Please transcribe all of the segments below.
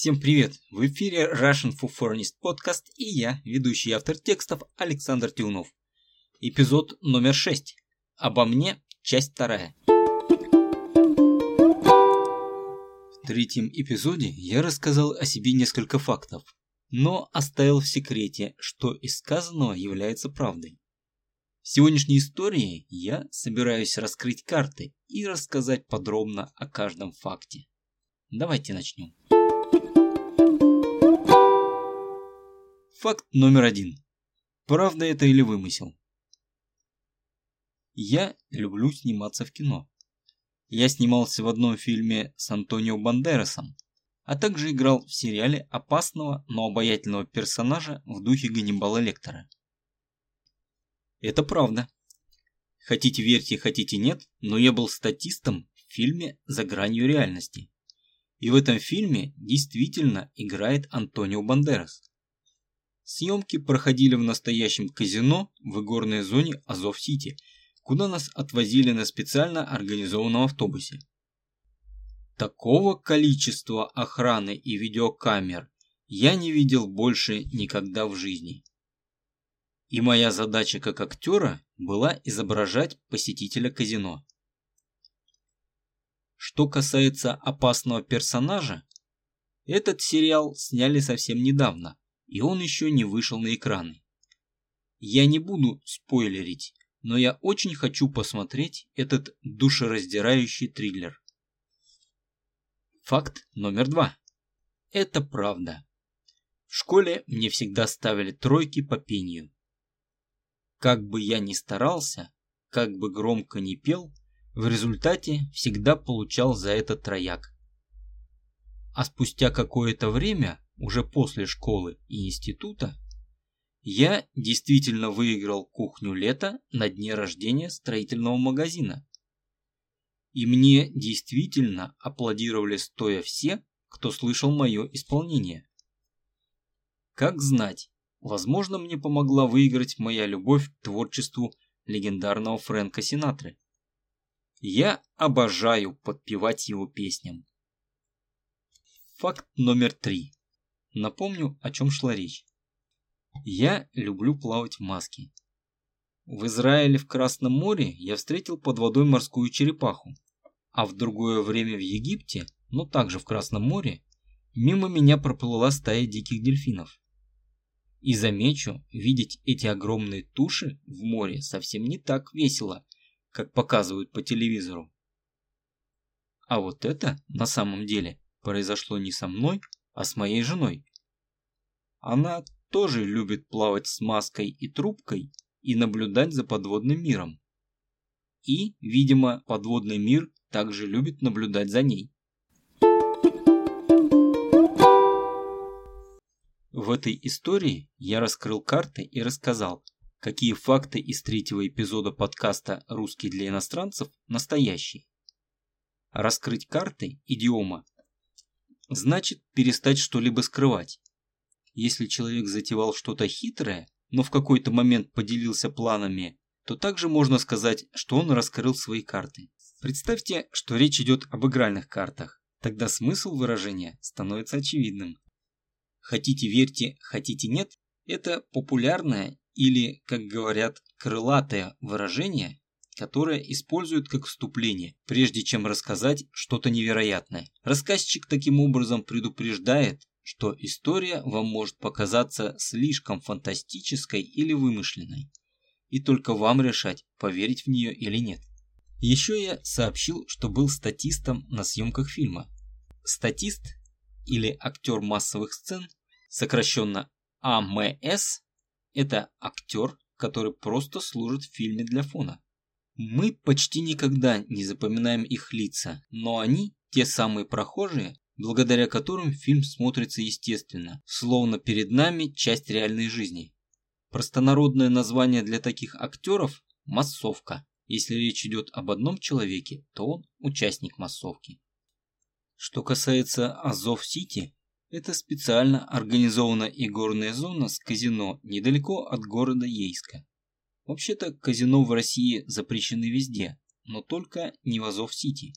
Всем привет! В эфире Russian for Foreignist podcast и я, ведущий автор текстов Александр Тиунов. Эпизод номер 6. Обо мне, часть вторая. В третьем эпизоде я рассказал о себе несколько фактов, но оставил в секрете, что из сказанного является правдой. В сегодняшней истории я собираюсь раскрыть карты и рассказать подробно о каждом факте. Давайте начнем. Факт номер один. Правда это или вымысел? Я люблю сниматься в кино. Я снимался в одном фильме с Антонио Бандерасом, а также играл в сериале опасного, но обаятельного персонажа в духе Ганнибала Лектора. Это правда. Хотите верьте, хотите нет, но я был статистом в фильме «За гранью реальности». И в этом фильме действительно играет Антонио Бандерас. Съемки проходили в настоящем казино в игорной зоне Азов-Сити, куда нас отвозили на специально организованном автобусе. Такого количества охраны и видеокамер я не видел больше никогда в жизни. И моя задача как актера была изображать посетителя казино. Что касается опасного персонажа, этот сериал сняли совсем недавно, и он еще не вышел на экраны. Я не буду спойлерить, но я очень хочу посмотреть этот душераздирающий триллер. Факт номер два. Это правда. В школе мне всегда ставили тройки по пению. Как бы я ни старался, как бы громко ни пел, в результате всегда получал за это трояк. А спустя какое-то время уже после школы и института, я действительно выиграл кухню лета на дне рождения строительного магазина. И мне действительно аплодировали стоя все, кто слышал мое исполнение. Как знать, возможно мне помогла выиграть моя любовь к творчеству легендарного Фрэнка Синатры. Я обожаю подпевать его песням. Факт номер три. Напомню, о чем шла речь. Я люблю плавать в маске. В Израиле в Красном море я встретил под водой морскую черепаху, а в другое время в Египте, но также в Красном море, мимо меня проплыла стая диких дельфинов. И замечу, видеть эти огромные туши в море совсем не так весело, как показывают по телевизору. А вот это на самом деле произошло не со мной, а с моей женой. Она тоже любит плавать с маской и трубкой и наблюдать за подводным миром. И, видимо, подводный мир также любит наблюдать за ней. В этой истории я раскрыл карты и рассказал, какие факты из третьего эпизода подкаста «Русский для иностранцев» настоящие. Раскрыть карты идиома значит перестать что-либо скрывать. Если человек затевал что-то хитрое, но в какой-то момент поделился планами, то также можно сказать, что он раскрыл свои карты. Представьте, что речь идет об игральных картах. Тогда смысл выражения становится очевидным. Хотите верьте, хотите нет – это популярное или, как говорят, крылатое выражение, которое используют как вступление, прежде чем рассказать что-то невероятное. Рассказчик таким образом предупреждает, что история вам может показаться слишком фантастической или вымышленной, и только вам решать, поверить в нее или нет. Еще я сообщил, что был статистом на съемках фильма. Статист или актер массовых сцен, сокращенно АМС, это актер, который просто служит в фильме для фона. Мы почти никогда не запоминаем их лица, но они, те самые прохожие, благодаря которым фильм смотрится естественно, словно перед нами часть реальной жизни. Простонародное название для таких актеров – массовка. Если речь идет об одном человеке, то он участник массовки. Что касается Азов-Сити, это специально организованная игорная зона с казино недалеко от города Ейска. Вообще-то казино в России запрещены везде, но только не в Азов-Сити.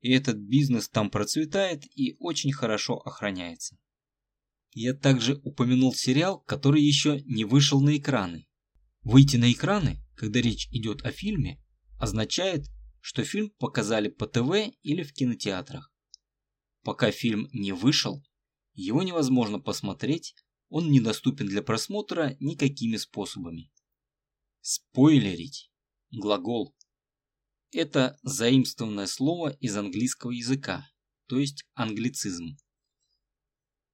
и этот бизнес там процветает и очень хорошо охраняется. Я также упомянул сериал, который еще не вышел на экраны. Выйти на экраны, когда речь идет о фильме, означает, что фильм показали по ТВ или в кинотеатрах. Пока фильм не вышел, его невозможно посмотреть, он недоступен для просмотра никакими способами. Спойлерить. Глагол. Это заимствованное слово из английского языка, то есть англицизм.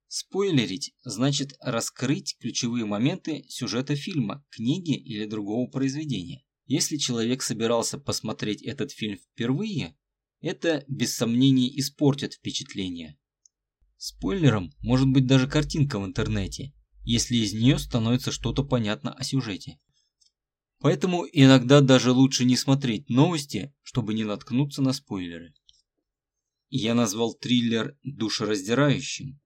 Спойлерить значит раскрыть ключевые моменты сюжета фильма, книги или другого произведения. Если человек собирался посмотреть этот фильм впервые, это без сомнений испортит впечатление. Спойлером может быть даже картинка в интернете, если из нее становится что-то понятно о сюжете. Поэтому иногда даже лучше не смотреть новости, чтобы не наткнуться на спойлеры. Я назвал триллер душераздирающим.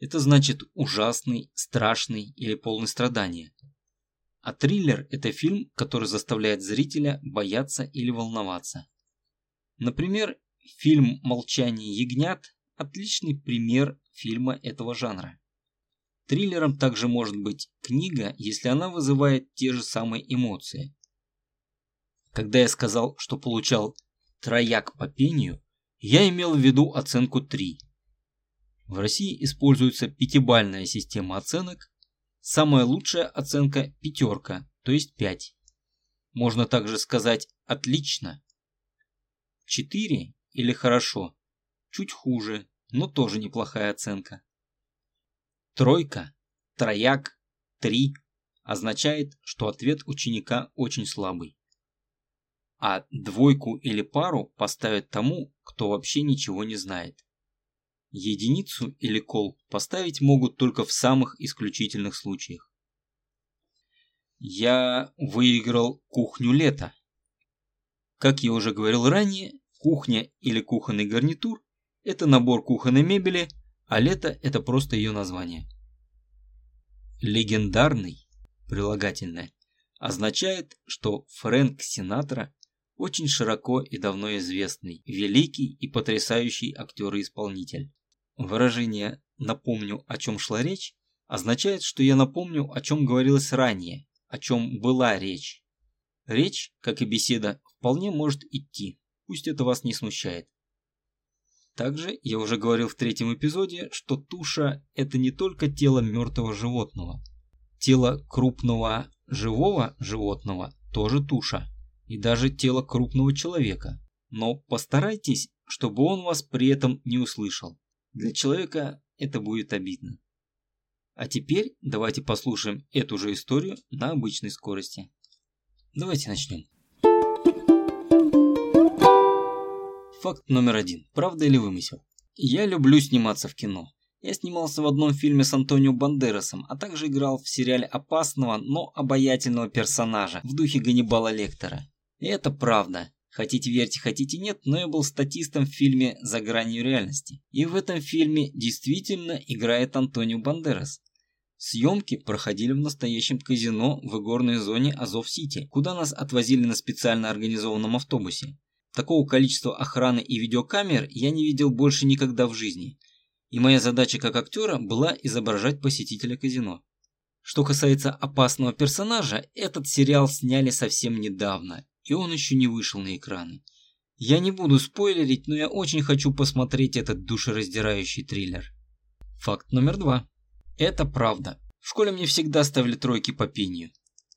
Это значит ужасный, страшный или полный страдания. А триллер – это фильм, который заставляет зрителя бояться или волноваться. Например, фильм «Молчание ягнят» – отличный пример фильма этого жанра. Триллером также может быть книга, если она вызывает те же самые эмоции. Когда я сказал, что получал трояк по пению, я имел в виду оценку 3. В России используется пятибальная система оценок. Самая лучшая оценка – пятерка, то есть 5. Можно также сказать «отлично». 4 или «хорошо» чуть хуже, но тоже неплохая оценка. Тройка, трояк, три означает, что ответ ученика очень слабый. А двойку или пару поставят тому, кто вообще ничего не знает. Единицу или кол поставить могут только в самых исключительных случаях. Я выиграл кухню лета. Как я уже говорил ранее, кухня или кухонный гарнитур – это набор кухонной мебели, а лето – это просто ее название. Легендарный, прилагательное, означает, что Фрэнк Синатра очень широко и давно известный, великий и потрясающий актер и исполнитель. Выражение «напомню, о чем шла речь» означает, что я напомню, о чем говорилось ранее, о чем была речь. Речь, как и беседа, вполне может идти, пусть это вас не смущает. Также я уже говорил в третьем эпизоде, что туша – это не только тело мертвого животного. Тело крупного живого животного тоже туша. И даже тело крупного человека. Но постарайтесь, чтобы он вас при этом не услышал. Для человека это будет обидно. А теперь давайте послушаем эту же историю на обычной скорости. Давайте начнем. Факт номер один. Правда или вымысел? Я люблю сниматься в кино. Я снимался в одном фильме с Антонио Бандерасом, а также играл в сериале опасного, но обаятельного персонажа в духе Ганнибала Лектора. И это правда. Хотите верьте, хотите нет, но я был статистом в фильме «За гранью реальности». И в этом фильме действительно играет Антонио Бандерас. Съемки проходили в настоящем казино в игорной зоне Азов-Сити, куда нас отвозили на специально организованном автобусе. Такого количества охраны и видеокамер я не видел больше никогда в жизни. И моя задача как актера была изображать посетителя казино. Что касается опасного персонажа, этот сериал сняли совсем недавно, и он еще не вышел на экраны. Я не буду спойлерить, но я очень хочу посмотреть этот душераздирающий триллер. Факт номер два. Это правда. В школе мне всегда ставили тройки по пению.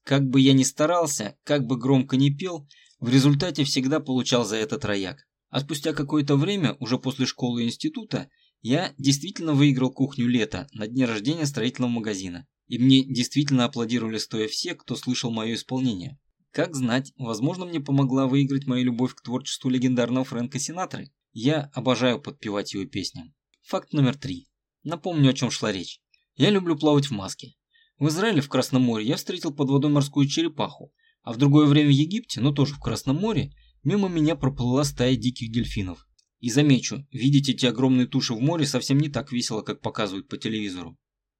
Как бы я ни старался, как бы громко ни пел, в результате всегда получал за это трояк. А спустя какое-то время, уже после школы и института, я действительно выиграл кухню лета на дне рождения строительного магазина. И мне действительно аплодировали стоя все, кто слышал мое исполнение. Как знать, возможно, мне помогла выиграть мою любовь к творчеству легендарного Фрэнка Синатры. Я обожаю подпевать его песням. Факт номер три. Напомню, о чем шла речь. Я люблю плавать в маске. В Израиле в Красном море я встретил под водой морскую черепаху, а в другое время в Египте, но тоже в Красном море, мимо меня проплыла стая диких дельфинов. И замечу, видеть эти огромные туши в море совсем не так весело, как показывают по телевизору.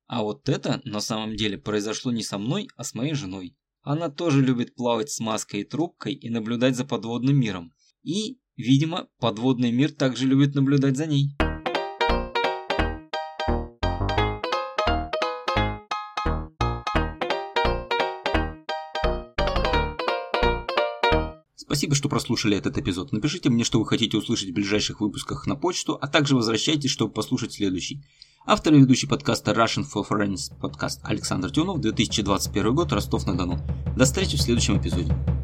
А вот это на самом деле произошло не со мной, а с моей женой. Она тоже любит плавать с маской и трубкой и наблюдать за подводным миром. И Видимо, подводный мир также любит наблюдать за ней. Спасибо, что прослушали этот эпизод. Напишите мне, что вы хотите услышать в ближайших выпусках на почту, а также возвращайтесь, чтобы послушать следующий. Автор и ведущий подкаста Russian for Foreigners подкаст Александр Тюнов, 2021 год, Ростов-на-Дону. До встречи в следующем эпизоде.